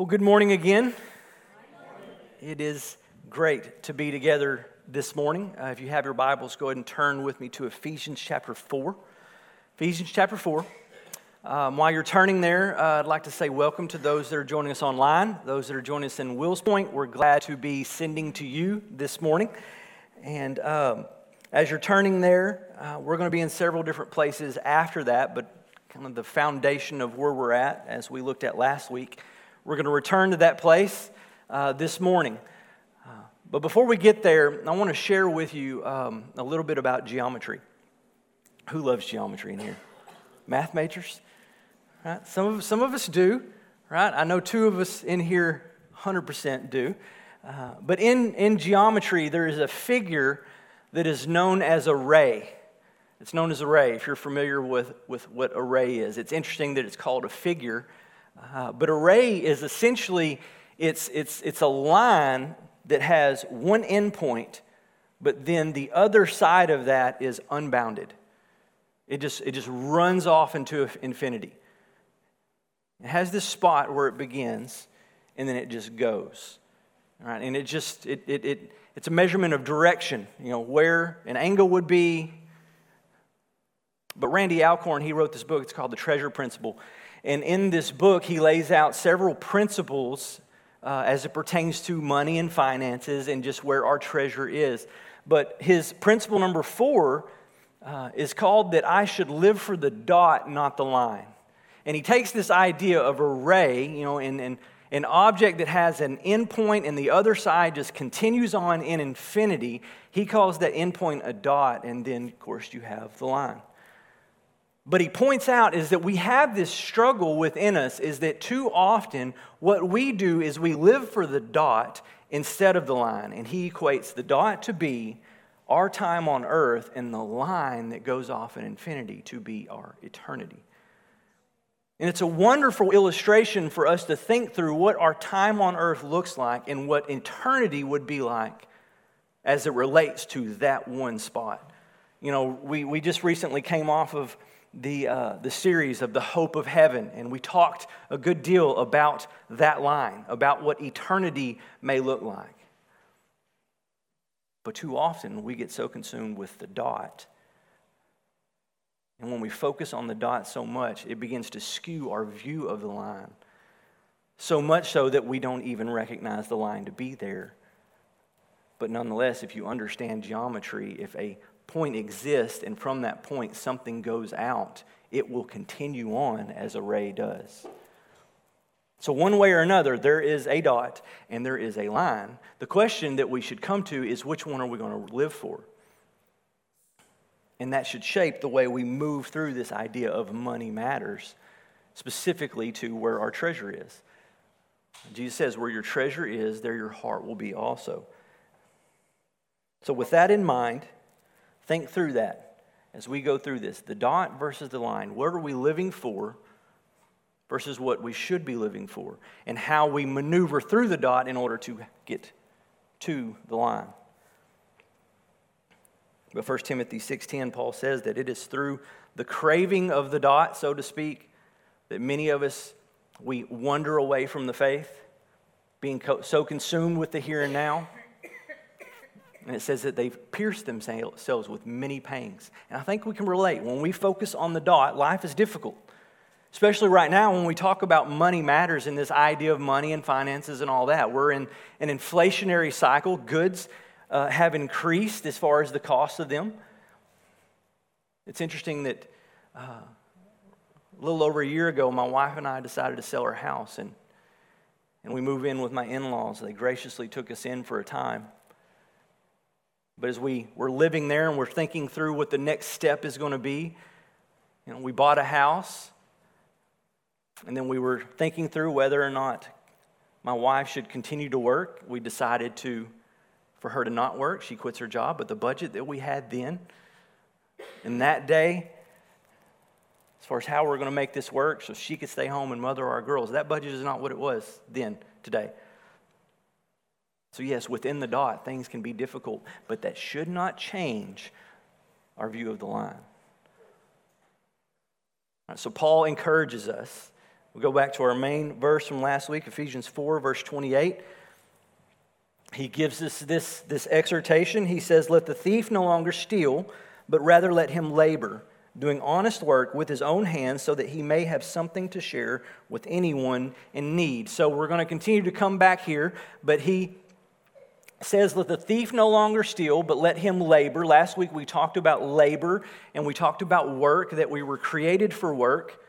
Well, good morning again. It is great to be together this morning. Uh, if you have your Bibles, go ahead and turn with me to Ephesians chapter 4. Ephesians chapter 4. Um, while you're turning there, uh, I'd like to say welcome to those that are joining us online, those that are joining us in Wills Point. We're glad to be sending to you this morning. And um, as you're turning there, uh, we're going to be in several different places after that, but kind of the foundation of where we're at, as we looked at last week, we're going to return to that place uh, this morning. Uh, but before we get there, I want to share with you um, a little bit about geometry. Who loves geometry in here? Math majors? Right? Some, of, some of us do, right? I know two of us in here 100% do. Uh, but in, in geometry, there is a figure that is known as a ray. It's known as a ray, if you're familiar with, with what a ray is. It's interesting that it's called a figure, uh, but array is essentially, it's, it's, it's a line that has one endpoint, but then the other side of that is unbounded. It just, it just runs off into infinity. It has this spot where it begins, and then it just goes. Right? And it just, it, it, it, it's a measurement of direction, you know, where an angle would be. But Randy Alcorn, he wrote this book, it's called The Treasure Principle. And in this book, he lays out several principles uh, as it pertains to money and finances and just where our treasure is. But his principle number four uh, is called that I should live for the dot, not the line. And he takes this idea of a ray, you know, and, and an object that has an endpoint and the other side just continues on in infinity. He calls that endpoint a dot, and then, of course, you have the line. But he points out is that we have this struggle within us is that too often what we do is we live for the dot instead of the line. And he equates the dot to be our time on earth and the line that goes off in infinity to be our eternity. And it's a wonderful illustration for us to think through what our time on earth looks like and what eternity would be like as it relates to that one spot. You know, we, we just recently came off of the, uh, the series of the hope of heaven, and we talked a good deal about that line, about what eternity may look like. But too often we get so consumed with the dot and when we focus on the dot so much, it begins to skew our view of the line. So much so that we don't even recognize the line to be there. But nonetheless, if you understand geometry, if a point exists and from that point something goes out, it will continue on as a ray does. So, one way or another, there is a dot and there is a line. The question that we should come to is which one are we going to live for? And that should shape the way we move through this idea of money matters, specifically to where our treasure is. Jesus says, Where your treasure is, there your heart will be also. So, with that in mind, think through that as we go through this the dot versus the line. What are we living for versus what we should be living for? And how we maneuver through the dot in order to get to the line. But 1 Timothy 6:10 Paul says that it is through the craving of the dot, so to speak, that many of us we wander away from the faith, being so consumed with the here and now. And it says that they've pierced themselves with many pangs. And I think we can relate. When we focus on the dot, life is difficult. Especially right now when we talk about money matters and this idea of money and finances and all that. We're in an inflationary cycle. Goods uh, have increased as far as the cost of them. It's interesting that uh, a little over a year ago, my wife and I decided to sell our house, and, and we moved in with my in laws. They graciously took us in for a time. But as we were living there and we're thinking through what the next step is going to be, you know, we bought a house, and then we were thinking through whether or not my wife should continue to work. We decided to for her to not work. She quits her job, but the budget that we had then, and that day, as far as how we're going to make this work so she could stay home and mother our girls, that budget is not what it was then, today. So, yes, within the dot, things can be difficult, but that should not change our view of the line. So, Paul encourages us We go back to our main verse from last week, Ephesians 4, verse 28. He gives us this, this exhortation. He says, Let the thief no longer steal, but rather let him labor, doing honest work with his own hands, so that he may have something to share with anyone in need. So we're going to continue to come back here, but he says, Let the thief no longer steal, but let him labor. Last week we talked about labor and we talked about work, that we were created for work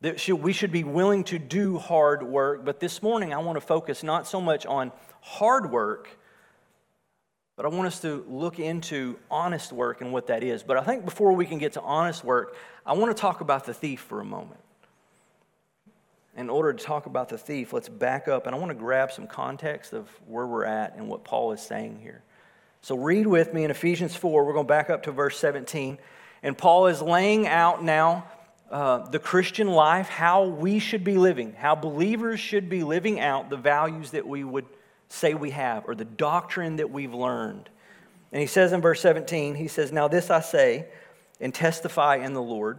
that we should be willing to do hard work. But this morning, I want to focus not so much on hard work, but I want us to look into honest work and what that is. But I think before we can get to honest work, I want to talk about the thief for a moment. In order to talk about the thief, let's back up and I want to grab some context of where we're at and what Paul is saying here. So, read with me in Ephesians 4. We're going to back up to verse 17. And Paul is laying out now uh, the Christian life, how we should be living, how believers should be living out the values that we would say we have, or the doctrine that we've learned. And he says in verse 17, he says, Now this I say and testify in the Lord.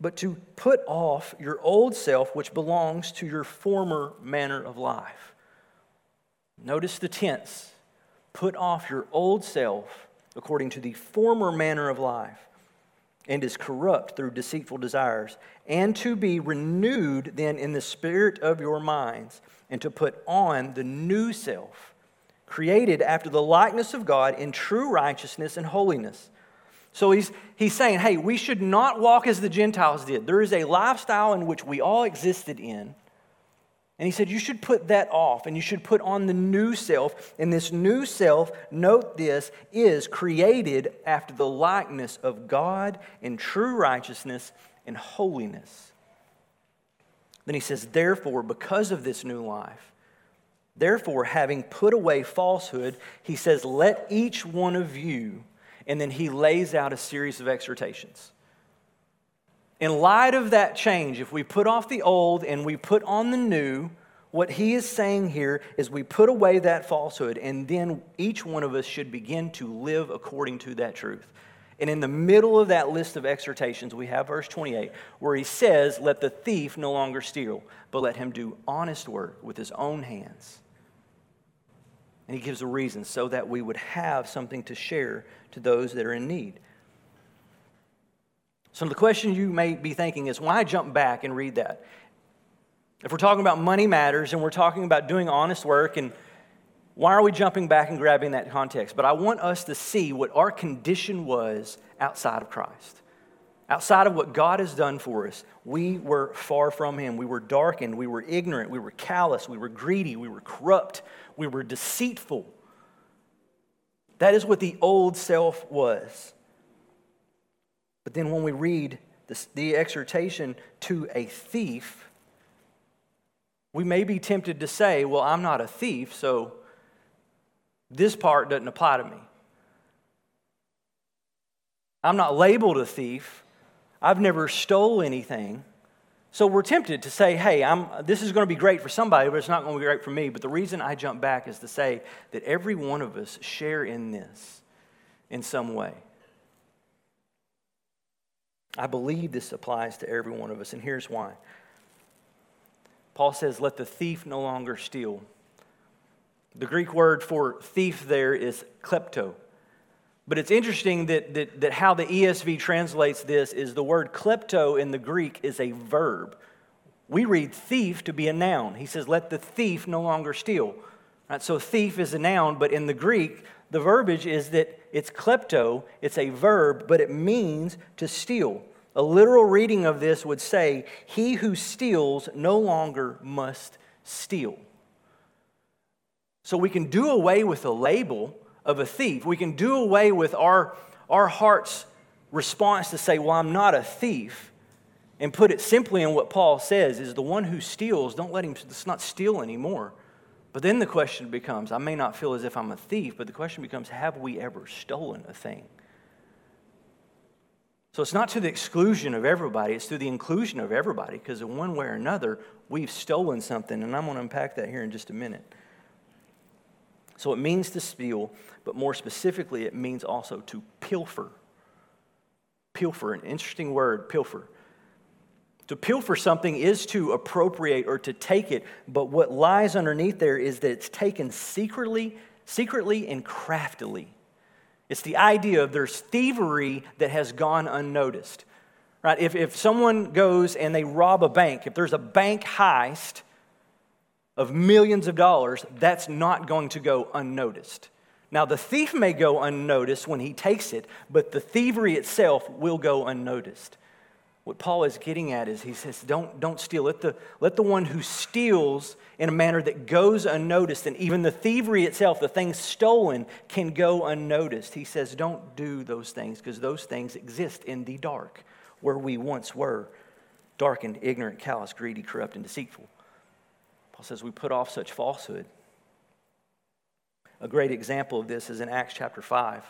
but to put off your old self, which belongs to your former manner of life. Notice the tense put off your old self according to the former manner of life and is corrupt through deceitful desires, and to be renewed then in the spirit of your minds, and to put on the new self, created after the likeness of God in true righteousness and holiness. So he's, he's saying, hey, we should not walk as the Gentiles did. There is a lifestyle in which we all existed in and he said, You should put that off and you should put on the new self. And this new self, note this, is created after the likeness of God in true righteousness and holiness. Then he says, Therefore, because of this new life, therefore, having put away falsehood, he says, Let each one of you, and then he lays out a series of exhortations. In light of that change, if we put off the old and we put on the new, what he is saying here is we put away that falsehood, and then each one of us should begin to live according to that truth. And in the middle of that list of exhortations, we have verse 28, where he says, Let the thief no longer steal, but let him do honest work with his own hands. And he gives a reason so that we would have something to share to those that are in need. So the question you may be thinking is why jump back and read that? If we're talking about money matters and we're talking about doing honest work, and why are we jumping back and grabbing that context? But I want us to see what our condition was outside of Christ. Outside of what God has done for us, we were far from Him. We were darkened. We were ignorant. We were callous. We were greedy. We were corrupt. We were deceitful. That is what the old self was. But then when we read this, the exhortation to a thief, we may be tempted to say, well, I'm not a thief, so this part doesn't apply to me. I'm not labeled a thief. I've never stole anything. So we're tempted to say, hey, I'm, this is going to be great for somebody, but it's not going to be great for me. But the reason I jump back is to say that every one of us share in this in some way. I believe this applies to every one of us, and here's why. Paul says, Let the thief no longer steal. The Greek word for thief there is klepto. But it's interesting that, that, that how the ESV translates this is the word klepto in the Greek is a verb. We read thief to be a noun. He says, Let the thief no longer steal. Right, so thief is a noun, but in the Greek, the verbiage is that it's klepto, it's a verb, but it means to steal. A literal reading of this would say, He who steals no longer must steal. So we can do away with the label of a thief. We can do away with our, our heart's response to say, Well, I'm not a thief, and put it simply in what Paul says is the one who steals, don't let him let's not steal anymore. But then the question becomes I may not feel as if I'm a thief, but the question becomes have we ever stolen a thing? So it's not to the exclusion of everybody, it's to the inclusion of everybody, because in one way or another, we've stolen something, and I'm going to unpack that here in just a minute. So it means to steal, but more specifically, it means also to pilfer. Pilfer, an interesting word, pilfer. To pilfer something is to appropriate or to take it, but what lies underneath there is that it's taken secretly, secretly and craftily. It's the idea of there's thievery that has gone unnoticed. Right? If, if someone goes and they rob a bank, if there's a bank heist of millions of dollars, that's not going to go unnoticed. Now, the thief may go unnoticed when he takes it, but the thievery itself will go unnoticed. What Paul is getting at is he says, don't, don't steal. Let the, let the one who steals in a manner that goes unnoticed, and even the thievery itself, the things stolen, can go unnoticed. He says, don't do those things because those things exist in the dark where we once were darkened, ignorant, callous, greedy, corrupt, and deceitful. Says we put off such falsehood. A great example of this is in Acts chapter 5.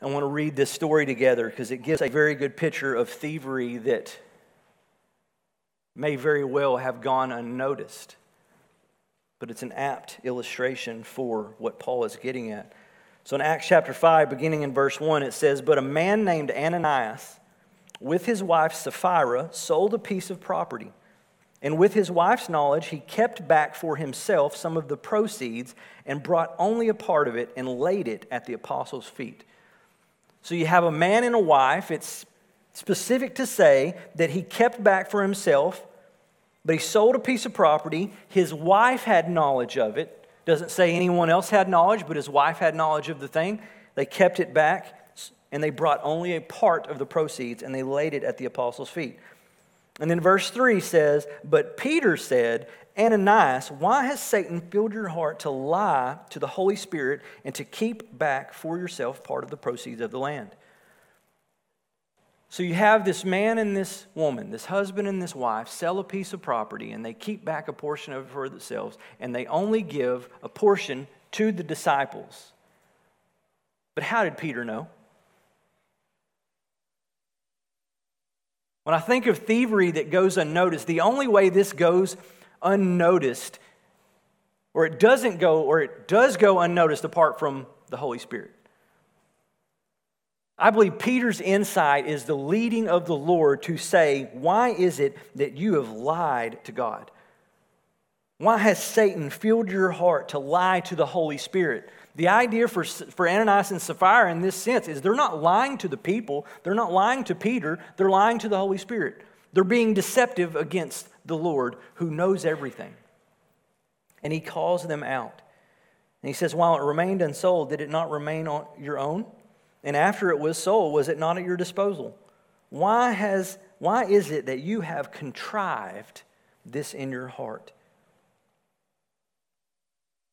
I want to read this story together because it gives a very good picture of thievery that may very well have gone unnoticed. But it's an apt illustration for what Paul is getting at. So in Acts chapter 5, beginning in verse 1, it says, But a man named Ananias, with his wife Sapphira, sold a piece of property. And with his wife's knowledge, he kept back for himself some of the proceeds and brought only a part of it and laid it at the apostles' feet. So you have a man and a wife. It's specific to say that he kept back for himself, but he sold a piece of property. His wife had knowledge of it. Doesn't say anyone else had knowledge, but his wife had knowledge of the thing. They kept it back, and they brought only a part of the proceeds and they laid it at the apostles' feet. And then verse 3 says, But Peter said, Ananias, why has Satan filled your heart to lie to the Holy Spirit and to keep back for yourself part of the proceeds of the land? So you have this man and this woman, this husband and this wife, sell a piece of property and they keep back a portion of it for themselves and they only give a portion to the disciples. But how did Peter know? When I think of thievery that goes unnoticed, the only way this goes unnoticed, or it doesn't go, or it does go unnoticed apart from the Holy Spirit. I believe Peter's insight is the leading of the Lord to say, Why is it that you have lied to God? Why has Satan filled your heart to lie to the Holy Spirit? The idea for, for Ananias and Sapphira in this sense is they're not lying to the people, they're not lying to Peter, they're lying to the Holy Spirit. They're being deceptive against the Lord who knows everything. And he calls them out. And he says, While it remained unsold, did it not remain on your own? And after it was sold, was it not at your disposal? Why, has, why is it that you have contrived this in your heart?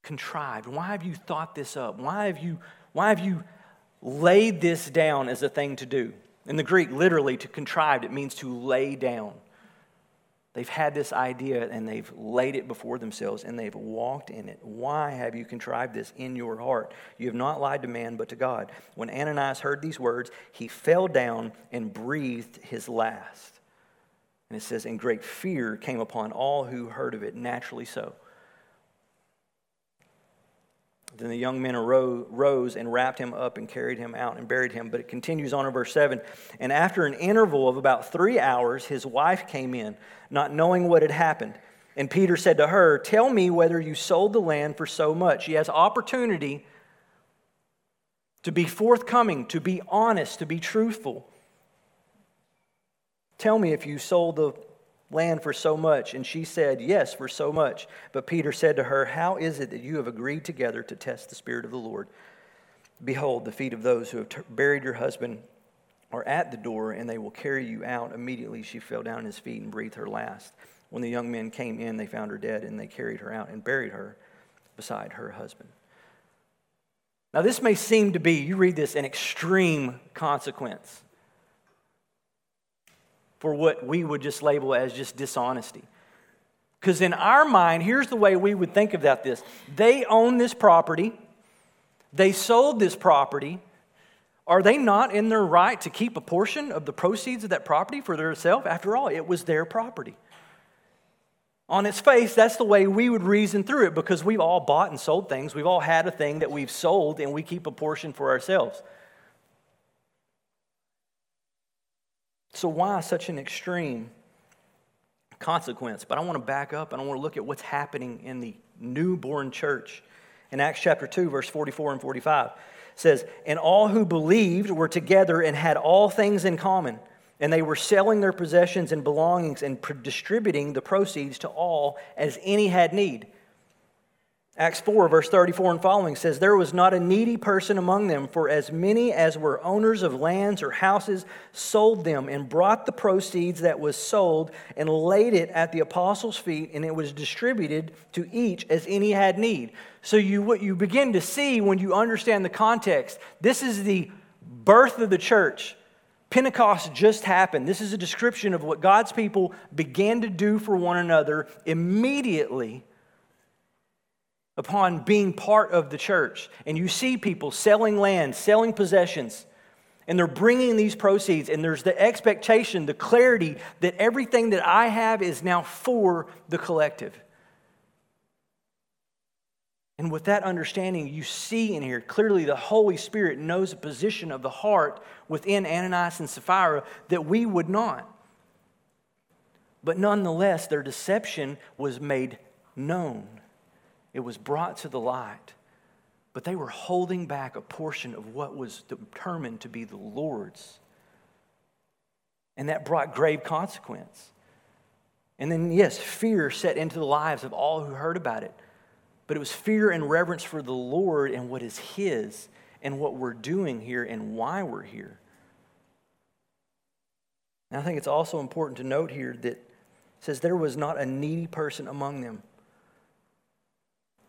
Contrived. Why have you thought this up? Why have you, why have you laid this down as a thing to do? In the Greek, literally, to contrived, it means to lay down. They've had this idea and they've laid it before themselves and they've walked in it. Why have you contrived this in your heart? You have not lied to man, but to God. When Ananias heard these words, he fell down and breathed his last. And it says, and great fear came upon all who heard of it, naturally so. Then the young men arose and wrapped him up and carried him out and buried him. But it continues on in verse 7. And after an interval of about three hours, his wife came in, not knowing what had happened. And Peter said to her, Tell me whether you sold the land for so much. He has opportunity to be forthcoming, to be honest, to be truthful. Tell me if you sold the land for so much? And she said, Yes, for so much. But Peter said to her, How is it that you have agreed together to test the Spirit of the Lord? Behold, the feet of those who have t- buried your husband are at the door, and they will carry you out. Immediately she fell down at his feet and breathed her last. When the young men came in, they found her dead, and they carried her out and buried her beside her husband. Now, this may seem to be, you read this, an extreme consequence for what we would just label as just dishonesty. Because in our mind, here's the way we would think about this they own this property, they sold this property. Are they not in their right to keep a portion of the proceeds of that property for themselves? After all, it was their property. On its face, that's the way we would reason through it because we've all bought and sold things. We've all had a thing that we've sold and we keep a portion for ourselves. So, why such an extreme consequence? But I want to back up and I want to look at what's happening in the newborn church. In Acts chapter 2, verse 44 and 45 says, And all who believed were together and had all things in common and they were selling their possessions and belongings and distributing the proceeds to all as any had need. Acts 4, verse 34 and following says, There was not a needy person among them, for as many as were owners of lands or houses sold them and brought the proceeds that was sold and laid it at the apostles' feet, and it was distributed to each as any had need. So, you, what you begin to see when you understand the context, this is the birth of the church. Pentecost just happened. This is a description of what God's people began to do for one another immediately upon being part of the church. And you see people selling land, selling possessions, and they're bringing these proceeds. And there's the expectation, the clarity that everything that I have is now for the collective. And with that understanding, you see in here clearly the Holy Spirit knows the position of the heart within Ananias and Sapphira that we would not. But nonetheless, their deception was made known, it was brought to the light. But they were holding back a portion of what was determined to be the Lord's. And that brought grave consequence. And then, yes, fear set into the lives of all who heard about it but it was fear and reverence for the Lord and what is His and what we're doing here and why we're here. And I think it's also important to note here that says there was not a needy person among them.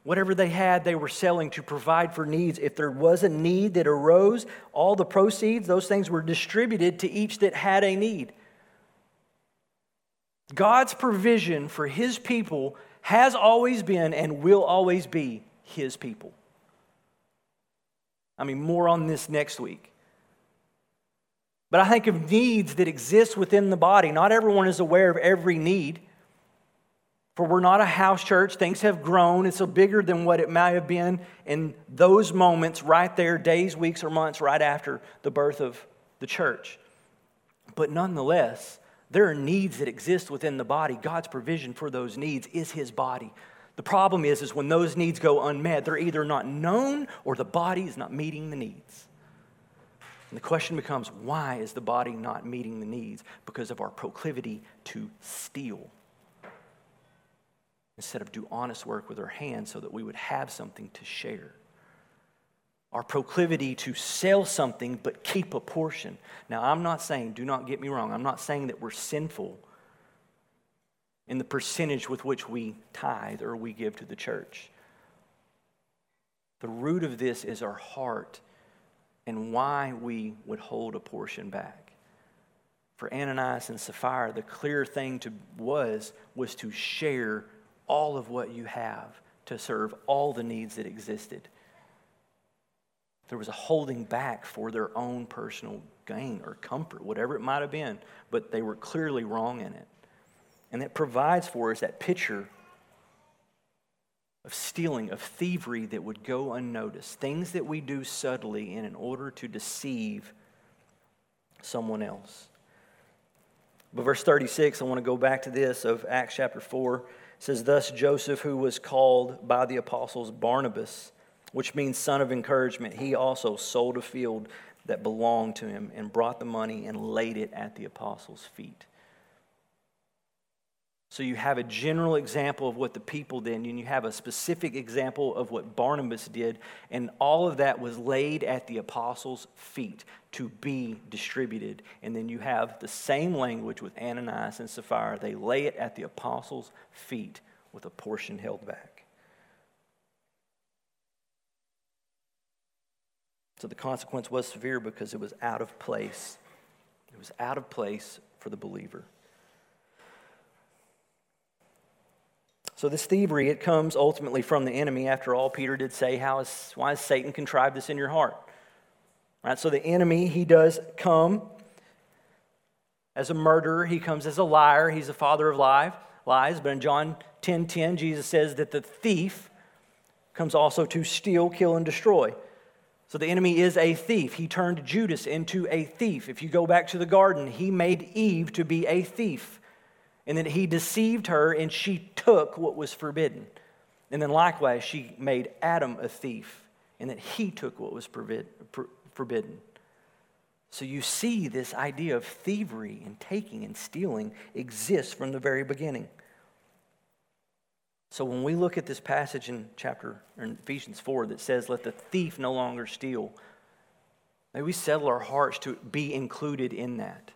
Whatever they had, they were selling to provide for needs. If there was a need that arose, all the proceeds, those things were distributed to each that had a need. God's provision for his people has always been and will always be his people. I mean, more on this next week. But I think of needs that exist within the body. Not everyone is aware of every need. For we're not a house church. Things have grown. It's so bigger than what it might have been in those moments right there, days, weeks, or months right after the birth of the church. But nonetheless, there are needs that exist within the body. God's provision for those needs is his body. The problem is, is when those needs go unmet, they're either not known or the body is not meeting the needs. And the question becomes why is the body not meeting the needs? Because of our proclivity to steal instead of do honest work with our hands so that we would have something to share our proclivity to sell something but keep a portion. Now, I'm not saying, do not get me wrong, I'm not saying that we're sinful in the percentage with which we tithe or we give to the church. The root of this is our heart and why we would hold a portion back. For Ananias and Sapphira, the clear thing to, was was to share all of what you have to serve all the needs that existed. There was a holding back for their own personal gain or comfort, whatever it might have been, but they were clearly wrong in it. And that provides for us that picture of stealing, of thievery that would go unnoticed, things that we do subtly and in order to deceive someone else. But verse 36, I want to go back to this of Acts chapter 4. It says, Thus Joseph, who was called by the apostles Barnabas, which means son of encouragement, he also sold a field that belonged to him and brought the money and laid it at the apostles' feet. So you have a general example of what the people did, and you have a specific example of what Barnabas did, and all of that was laid at the apostles' feet to be distributed. And then you have the same language with Ananias and Sapphira. They lay it at the apostles' feet with a portion held back. So the consequence was severe because it was out of place. It was out of place for the believer. So, this thievery, it comes ultimately from the enemy. After all, Peter did say, How is, Why has Satan contrived this in your heart? Right? So, the enemy, he does come as a murderer, he comes as a liar, he's the father of lies. But in John 10 10, Jesus says that the thief comes also to steal, kill, and destroy. So the enemy is a thief. He turned Judas into a thief. If you go back to the garden, he made Eve to be a thief and then he deceived her and she took what was forbidden. And then likewise, she made Adam a thief and that he took what was forbidden. So you see this idea of thievery and taking and stealing exists from the very beginning. So when we look at this passage in chapter in Ephesians 4 that says, Let the thief no longer steal, may we settle our hearts to be included in that.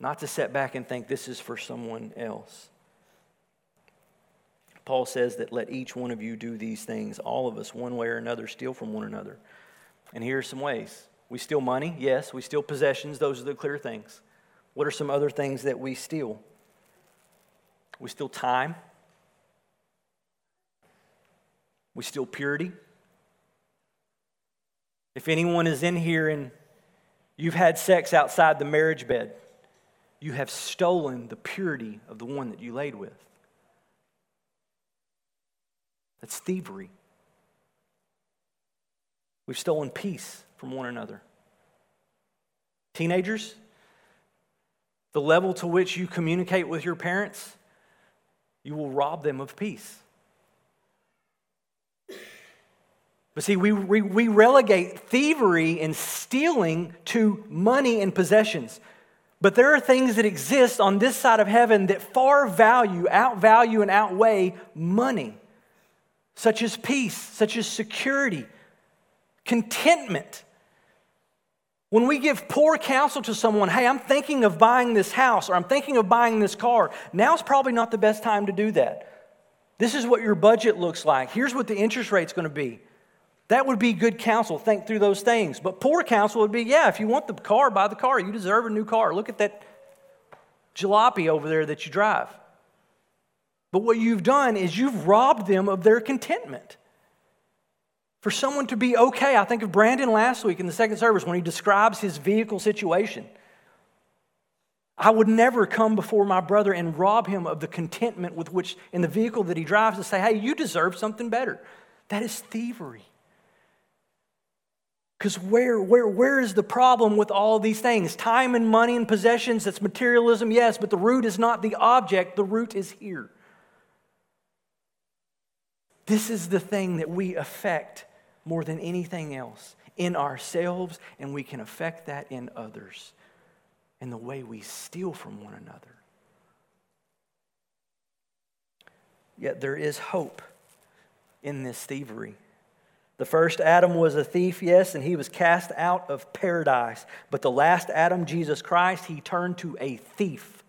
Not to set back and think this is for someone else. Paul says that let each one of you do these things. All of us, one way or another, steal from one another. And here are some ways. We steal money, yes. We steal possessions, those are the clear things. What are some other things that we steal? We steal time. We steal purity. If anyone is in here and you've had sex outside the marriage bed, you have stolen the purity of the one that you laid with. That's thievery. We've stolen peace from one another. Teenagers, the level to which you communicate with your parents, you will rob them of peace. But see, we, we, we relegate thievery and stealing to money and possessions. But there are things that exist on this side of heaven that far value, outvalue, and outweigh money, such as peace, such as security, contentment. When we give poor counsel to someone, hey, I'm thinking of buying this house or I'm thinking of buying this car, now's probably not the best time to do that. This is what your budget looks like. Here's what the interest rate's to be. That would be good counsel. Think through those things. But poor counsel would be yeah, if you want the car, buy the car. You deserve a new car. Look at that jalopy over there that you drive. But what you've done is you've robbed them of their contentment. For someone to be okay, I think of Brandon last week in the second service when he describes his vehicle situation. I would never come before my brother and rob him of the contentment with which, in the vehicle that he drives, to say, hey, you deserve something better. That is thievery. Because where, where, where is the problem with all these things? Time and money and possessions, that's materialism, yes, but the root is not the object, the root is here. This is the thing that we affect more than anything else in ourselves, and we can affect that in others, in the way we steal from one another. Yet there is hope in this thievery. The first Adam was a thief, yes, and he was cast out of paradise. But the last Adam, Jesus Christ, he turned to a thief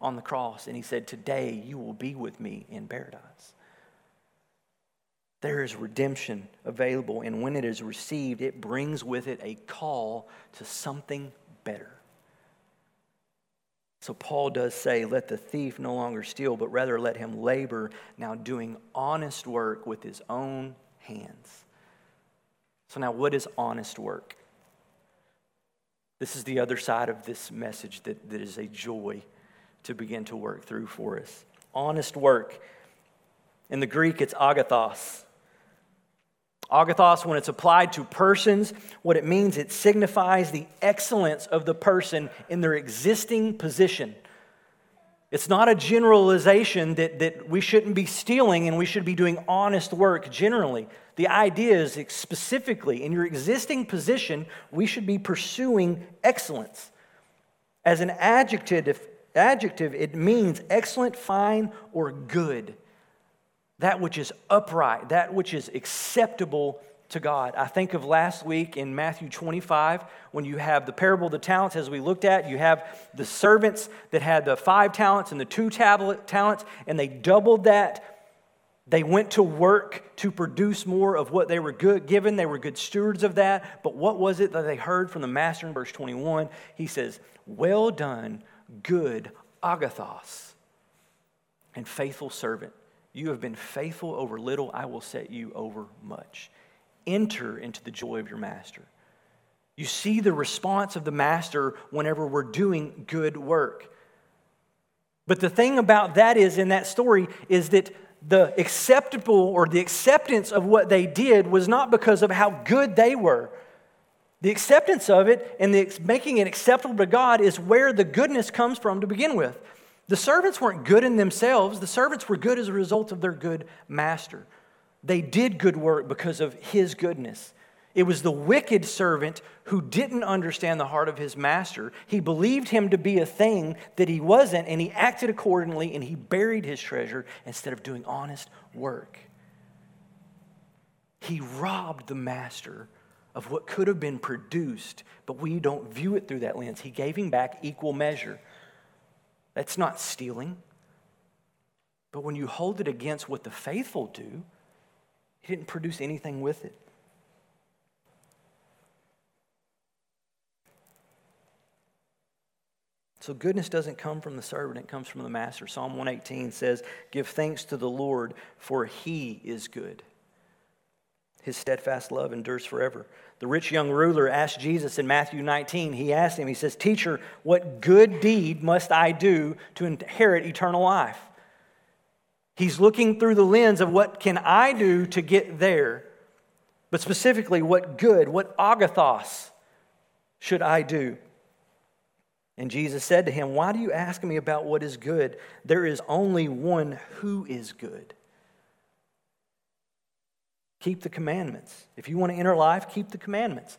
on the cross and he said, Today you will be with me in paradise. There is redemption available, and when it is received, it brings with it a call to something better. So Paul does say, Let the thief no longer steal, but rather let him labor, now doing honest work with his own hands. So, now what is honest work? This is the other side of this message that, that is a joy to begin to work through for us. Honest work. In the Greek, it's agathos. Agathos, when it's applied to persons, what it means, it signifies the excellence of the person in their existing position. It's not a generalization that, that we shouldn't be stealing and we should be doing honest work generally. The idea is specifically in your existing position, we should be pursuing excellence. As an adjective, adjective, it means excellent, fine, or good. That which is upright, that which is acceptable to God. I think of last week in Matthew 25 when you have the parable of the talents, as we looked at. You have the servants that had the five talents and the two tablet talents, and they doubled that. They went to work to produce more of what they were good, given. They were good stewards of that. But what was it that they heard from the master in verse 21? He says, Well done, good agathos. and faithful servant. You have been faithful over little, I will set you over much. Enter into the joy of your master. You see the response of the master whenever we're doing good work. But the thing about that is, in that story, is that the acceptable or the acceptance of what they did was not because of how good they were. The acceptance of it and the, making it acceptable to God is where the goodness comes from to begin with. The servants weren't good in themselves, the servants were good as a result of their good master. They did good work because of his goodness. It was the wicked servant who didn't understand the heart of his master. He believed him to be a thing that he wasn't, and he acted accordingly, and he buried his treasure instead of doing honest work. He robbed the master of what could have been produced, but we don't view it through that lens. He gave him back equal measure. That's not stealing. But when you hold it against what the faithful do, he didn't produce anything with it. So goodness doesn't come from the servant, it comes from the master. Psalm 118 says, Give thanks to the Lord, for he is good. His steadfast love endures forever. The rich young ruler asked Jesus in Matthew 19, he asked him, he says, Teacher, what good deed must I do to inherit eternal life? He's looking through the lens of what can I do to get there? But specifically, what good, what agathos should I do? And Jesus said to him, Why do you ask me about what is good? There is only one who is good. Keep the commandments. If you want to enter life, keep the commandments.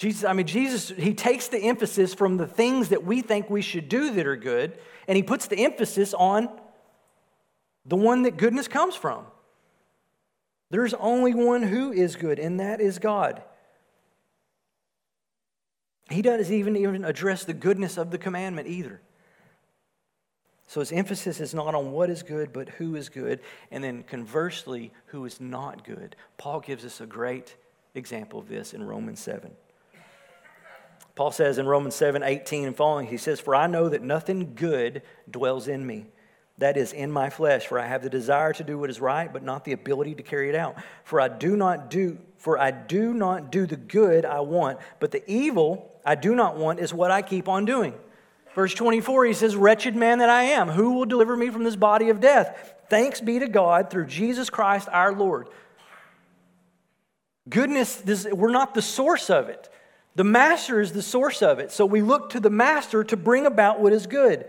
Jesus, I mean, Jesus, he takes the emphasis from the things that we think we should do that are good, and he puts the emphasis on the one that goodness comes from. There's only one who is good, and that is God. He doesn't even, even address the goodness of the commandment either. So his emphasis is not on what is good, but who is good, and then conversely, who is not good. Paul gives us a great example of this in Romans 7. Paul says in Romans 7 18 and following, he says, For I know that nothing good dwells in me. That is in my flesh, for I have the desire to do what is right, but not the ability to carry it out. For I do not do, for I do not do the good I want, but the evil I do not want is what I keep on doing. Verse 24, he says, Wretched man that I am, who will deliver me from this body of death? Thanks be to God through Jesus Christ our Lord. Goodness, this, we're not the source of it. The master is the source of it. So we look to the master to bring about what is good.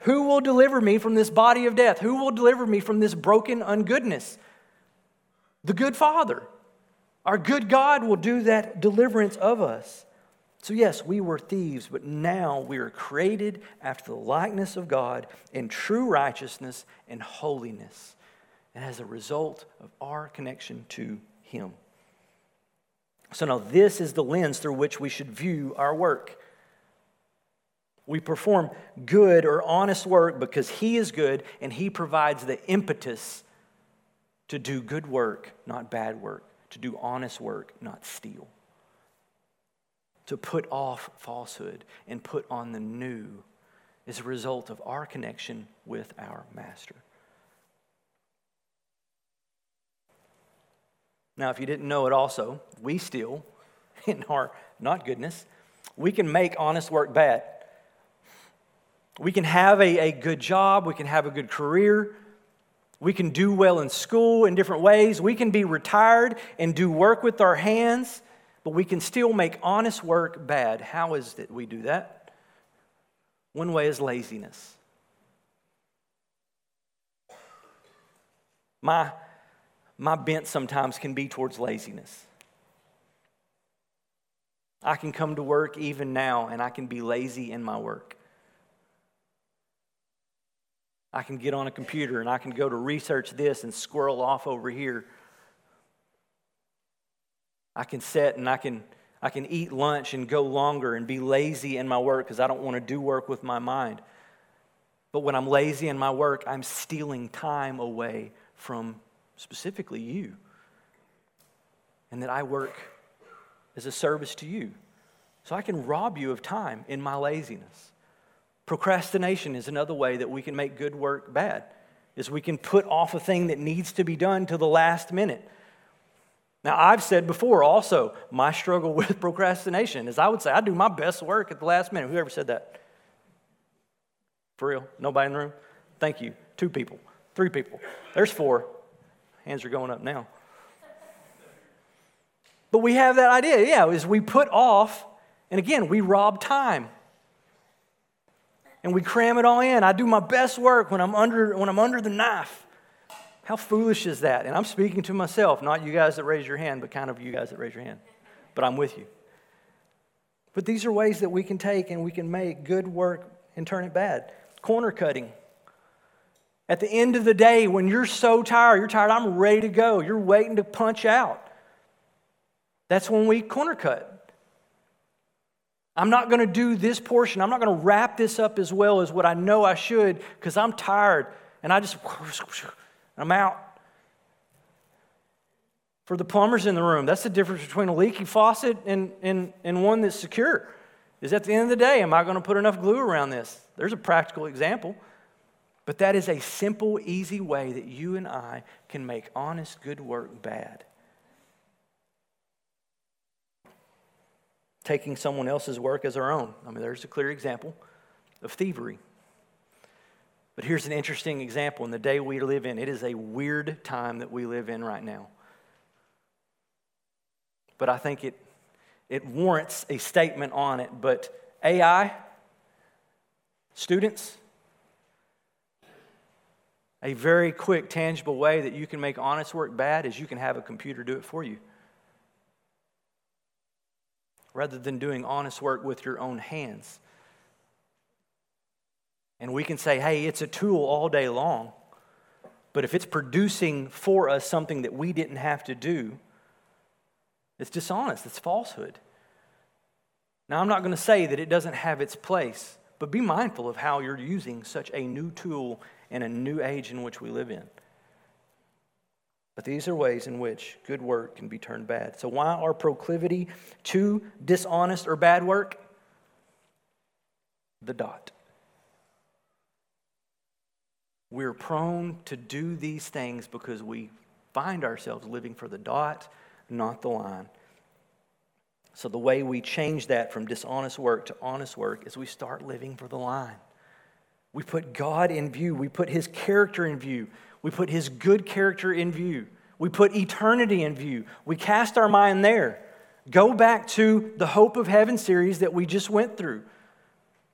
Who will deliver me from this body of death? Who will deliver me from this broken ungoodness? The good Father. Our good God will do that deliverance of us. So, yes, we were thieves, but now we are created after the likeness of God in true righteousness and holiness, and as a result of our connection to Him. So, now this is the lens through which we should view our work. We perform good or honest work because He is good and He provides the impetus to do good work, not bad work, to do honest work, not steal to put off falsehood and put on the new is a result of our connection with our Master. Now, if you didn't know it also, we still, in our not goodness, we can make honest work bad. We can have a, a good job, we can have a good career, we can do well in school in different ways, we can be retired and do work with our hands but we can still make honest work bad. How is it we do that? One way is laziness. My, my bent sometimes can be towards laziness. I can come to work even now and I can be lazy in my work. I can get on a computer and I can go to research this and squirrel off over here I can sit and I can, I can eat lunch and go longer and be lazy in my work because I don't want to do work with my mind. But when I'm lazy in my work, I'm stealing time away from specifically you. And that I work as a service to you. So I can rob you of time in my laziness. Procrastination is another way that we can make good work bad. Is we can put off a thing that needs to be done to the last minute. Now, I've said before also, my struggle with procrastination is I would say I do my best work at the last minute. Whoever said that? For real? Nobody in the room? Thank you. Two people, three people. There's four. Hands are going up now. But we have that idea, yeah, is we put off, and again, we rob time. And we cram it all in. I do my best work when I'm under, when I'm under the knife. How foolish is that? And I'm speaking to myself, not you guys that raise your hand, but kind of you guys that raise your hand. But I'm with you. But these are ways that we can take and we can make good work and turn it bad. Corner cutting. At the end of the day, when you're so tired, you're tired, I'm ready to go, you're waiting to punch out. That's when we corner cut. I'm not going to do this portion. I'm not going to wrap this up as well as what I know I should because I'm tired and I just, I'm out. For the plumbers in the room, that's the difference between a leaky faucet and, and, and one that's secure. Is at the end of the day, am I going to put enough glue around this? There's a practical example. But that is a simple, easy way that you and I can make honest, good work bad. taking someone else's work as our own. I mean, there's a clear example of thievery. But here's an interesting example in the day we live in. It is a weird time that we live in right now. But I think it, it warrants a statement on it. But AI, students, a very quick, tangible way that you can make honest work bad is you can have a computer do it for you rather than doing honest work with your own hands. And we can say, hey, it's a tool all day long. But if it's producing for us something that we didn't have to do, it's dishonest, it's falsehood. Now, I'm not going to say that it doesn't have its place, but be mindful of how you're using such a new tool in a new age in which we live in. But these are ways in which good work can be turned bad. So, why our proclivity to dishonest or bad work? The dot. We're prone to do these things because we find ourselves living for the dot, not the line. So, the way we change that from dishonest work to honest work is we start living for the line. We put God in view, we put His character in view. We put his good character in view. We put eternity in view. We cast our mind there. Go back to the Hope of Heaven series that we just went through.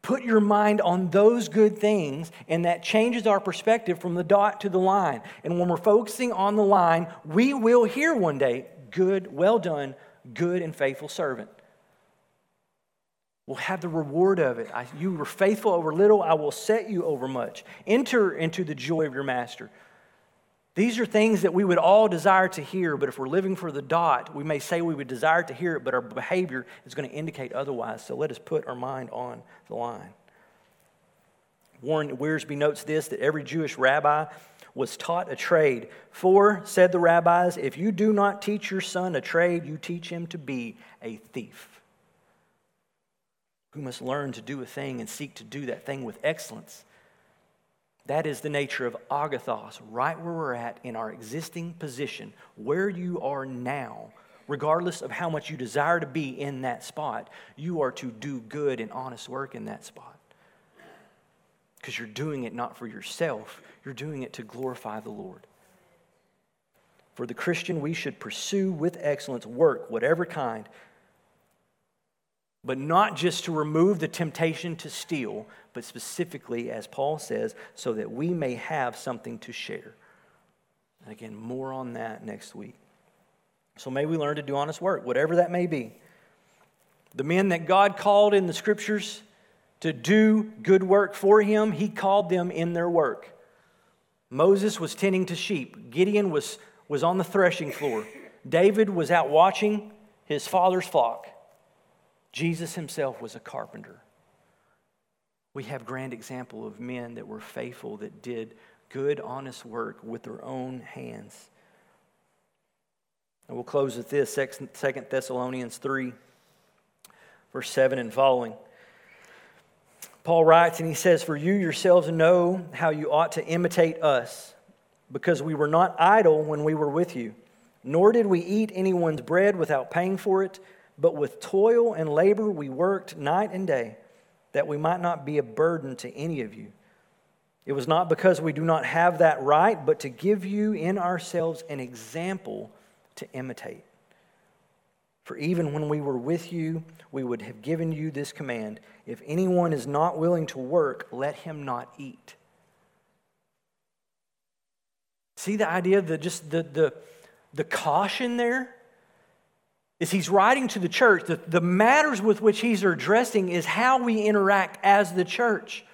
Put your mind on those good things, and that changes our perspective from the dot to the line. And when we're focusing on the line, we will hear one day, Good, well done, good and faithful servant. We'll have the reward of it. I, you were faithful over little, I will set you over much. Enter into the joy of your master. These are things that we would all desire to hear, but if we're living for the dot, we may say we would desire to hear it, but our behavior is going to indicate otherwise. So let us put our mind on the line. Warren Wiersbe notes this that every Jewish rabbi was taught a trade. For, said the rabbis, if you do not teach your son a trade, you teach him to be a thief. Who must learn to do a thing and seek to do that thing with excellence. That is the nature of agathos, right where we're at in our existing position, where you are now, regardless of how much you desire to be in that spot, you are to do good and honest work in that spot. Because you're doing it not for yourself, you're doing it to glorify the Lord. For the Christian, we should pursue with excellence work, whatever kind, but not just to remove the temptation to steal, but specifically, as Paul says, so that we may have something to share. And again, more on that next week. So may we learn to do honest work, whatever that may be. The men that God called in the scriptures to do good work for him, he called them in their work. Moses was tending to sheep, Gideon was, was on the threshing floor, David was out watching his father's flock. Jesus himself was a carpenter. We have grand example of men that were faithful, that did good, honest work with their own hands. And we'll close with this 2 Thessalonians 3, verse 7 and following. Paul writes and he says, For you yourselves know how you ought to imitate us, because we were not idle when we were with you, nor did we eat anyone's bread without paying for it, but with toil and labor we worked night and day, that we might not be a burden to any of you. It was not because we do not have that right, but to give you in ourselves an example to imitate. For even when we were with you, we would have given you this command if anyone is not willing to work, let him not eat. See the idea the, just the, the, the caution there? Is he's writing to the church. The, the matters with which he's addressing is how we interact as the church.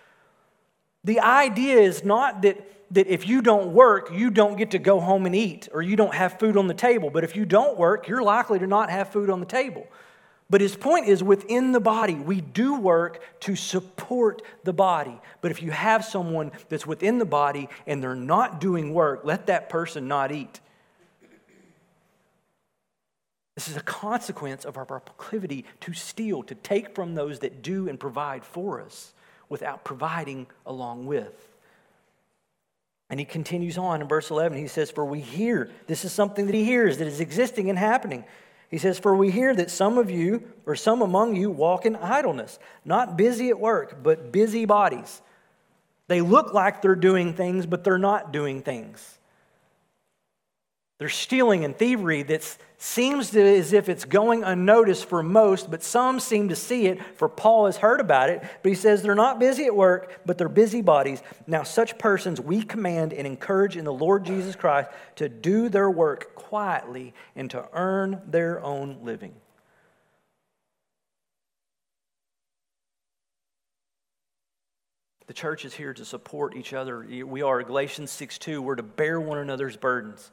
The idea is not that that if you don't work, you don't get to go home and eat, or you don't have food on the table. But if you don't work, you're likely to not have food on the table. But his point is within the body, we do work to support the body. But if you have someone that's within the body and they're not doing work, let that person not eat. This is a consequence of our proclivity to steal, to take from those that do and provide for us without providing along with. And he continues on in verse 11. He says, For we hear, this is something that he hears that is existing and happening. He says, For we hear that some of you, or some among you, walk in idleness, not busy at work, but busy bodies. They look like they're doing things, but they're not doing things. There's stealing and thievery that seems to, as if it's going unnoticed for most, but some seem to see it, for Paul has heard about it. But he says they're not busy at work, but they're busybodies. Now, such persons we command and encourage in the Lord Jesus Christ to do their work quietly and to earn their own living. The church is here to support each other. We are, Galatians 6 2, we're to bear one another's burdens.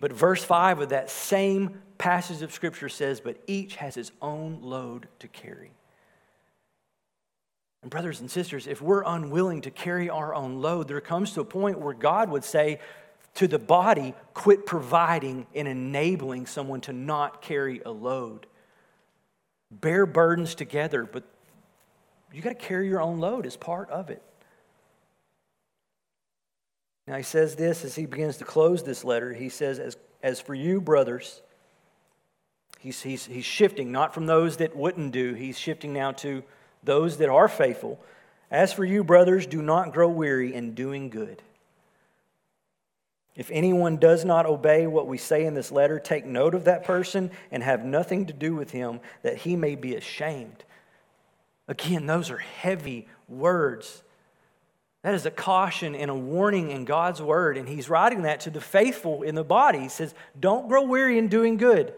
But verse 5 of that same passage of Scripture says, But each has his own load to carry. And, brothers and sisters, if we're unwilling to carry our own load, there comes to a point where God would say to the body, Quit providing and enabling someone to not carry a load. Bear burdens together, but you got to carry your own load as part of it. Now he says this as he begins to close this letter. He says, As, as for you, brothers, he's, he's, he's shifting not from those that wouldn't do, he's shifting now to those that are faithful. As for you, brothers, do not grow weary in doing good. If anyone does not obey what we say in this letter, take note of that person and have nothing to do with him, that he may be ashamed. Again, those are heavy words. That is a caution and a warning in God's word. And he's writing that to the faithful in the body. He says, Don't grow weary in doing good.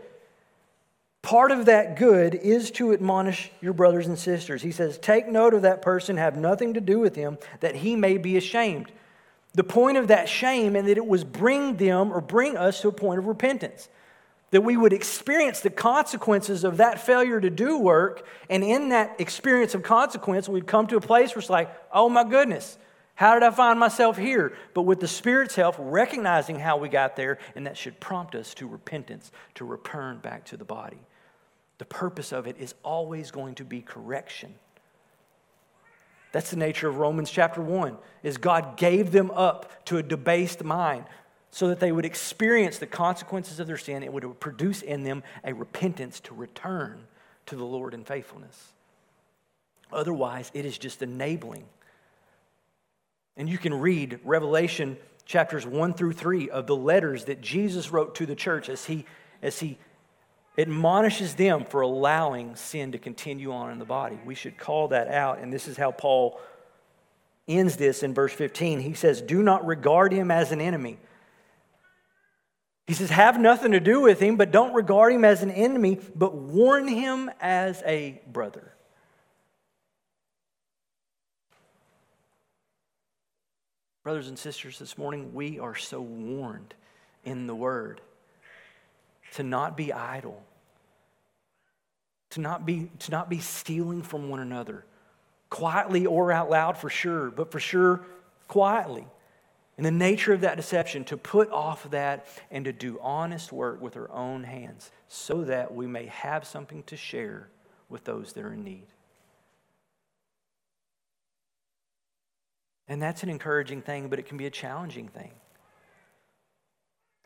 Part of that good is to admonish your brothers and sisters. He says, Take note of that person, have nothing to do with him, that he may be ashamed. The point of that shame and that it was bring them or bring us to a point of repentance. That we would experience the consequences of that failure to do work, and in that experience of consequence, we'd come to a place where it's like, oh my goodness, how did I find myself here? But with the Spirit's help, recognizing how we got there, and that should prompt us to repentance, to return back to the body. The purpose of it is always going to be correction. That's the nature of Romans chapter 1 is God gave them up to a debased mind so that they would experience the consequences of their sin and would produce in them a repentance to return to the Lord in faithfulness. Otherwise, it is just enabling and you can read Revelation chapters 1 through 3 of the letters that Jesus wrote to the church as he, as he admonishes them for allowing sin to continue on in the body. We should call that out. And this is how Paul ends this in verse 15. He says, Do not regard him as an enemy. He says, Have nothing to do with him, but don't regard him as an enemy, but warn him as a brother. Brothers and sisters, this morning we are so warned in the Word to not be idle, to not be, to not be stealing from one another, quietly or out loud for sure, but for sure quietly. And the nature of that deception, to put off that and to do honest work with our own hands so that we may have something to share with those that are in need. And that's an encouraging thing, but it can be a challenging thing.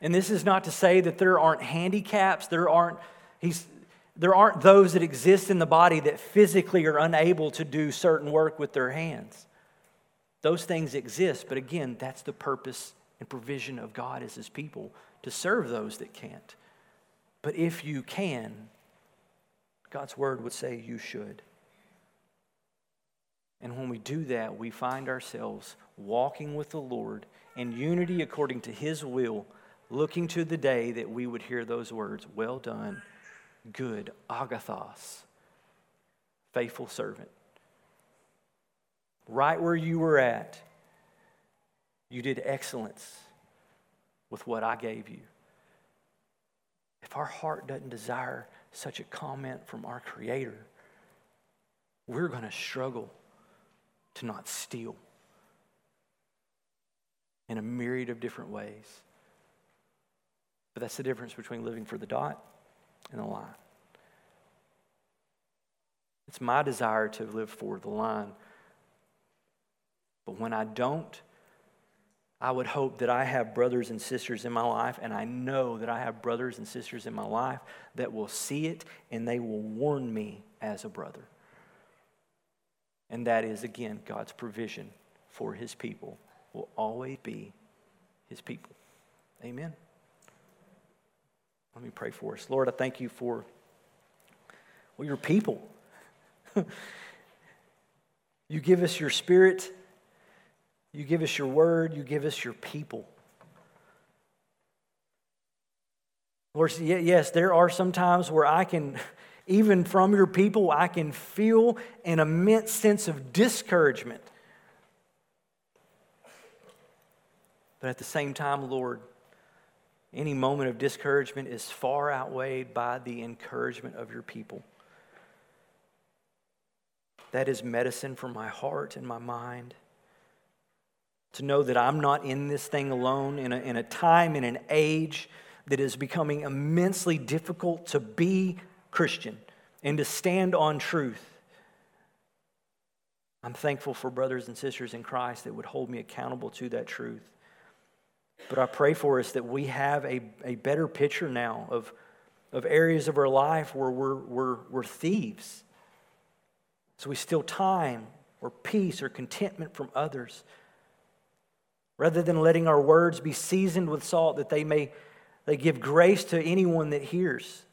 And this is not to say that there aren't handicaps, there aren't, he's, there aren't those that exist in the body that physically are unable to do certain work with their hands. Those things exist, but again, that's the purpose and provision of God as his people to serve those that can't. But if you can, God's word would say you should. And when we do that, we find ourselves walking with the Lord in unity according to his will, looking to the day that we would hear those words Well done, good, agathos, faithful servant. Right where you were at, you did excellence with what I gave you. If our heart doesn't desire such a comment from our Creator, we're going to struggle to not steal in a myriad of different ways. But that's the difference between living for the dot and the line. It's my desire to live for the line. But when I don't, I would hope that I have brothers and sisters in my life, and I know that I have brothers and sisters in my life that will see it and they will warn me as a brother. And that is, again, God's provision for his people will always be his people. Amen. Let me pray for us. Lord, I thank you for well, your people. you give us your spirit you give us your word, you give us your people. Lord, yes, there are some times where I can, even from your people, I can feel an immense sense of discouragement. But at the same time, Lord, any moment of discouragement is far outweighed by the encouragement of your people. That is medicine for my heart and my mind to know that I'm not in this thing alone in a, in a time, in an age that is becoming immensely difficult to be Christian and to stand on truth. I'm thankful for brothers and sisters in Christ that would hold me accountable to that truth. But I pray for us that we have a, a better picture now of, of areas of our life where we're, we're, we're thieves. So we steal time or peace or contentment from others rather than letting our words be seasoned with salt that they may they give grace to anyone that hears.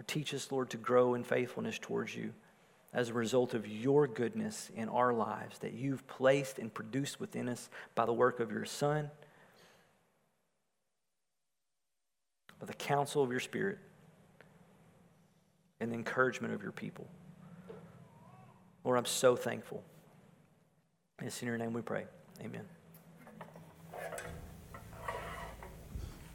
Or teach us, Lord, to grow in faithfulness towards you as a result of your goodness in our lives that you've placed and produced within us by the work of your Son, by the counsel of your Spirit, and the encouragement of your people. Lord, I'm so thankful. It's in your name we pray. Amen.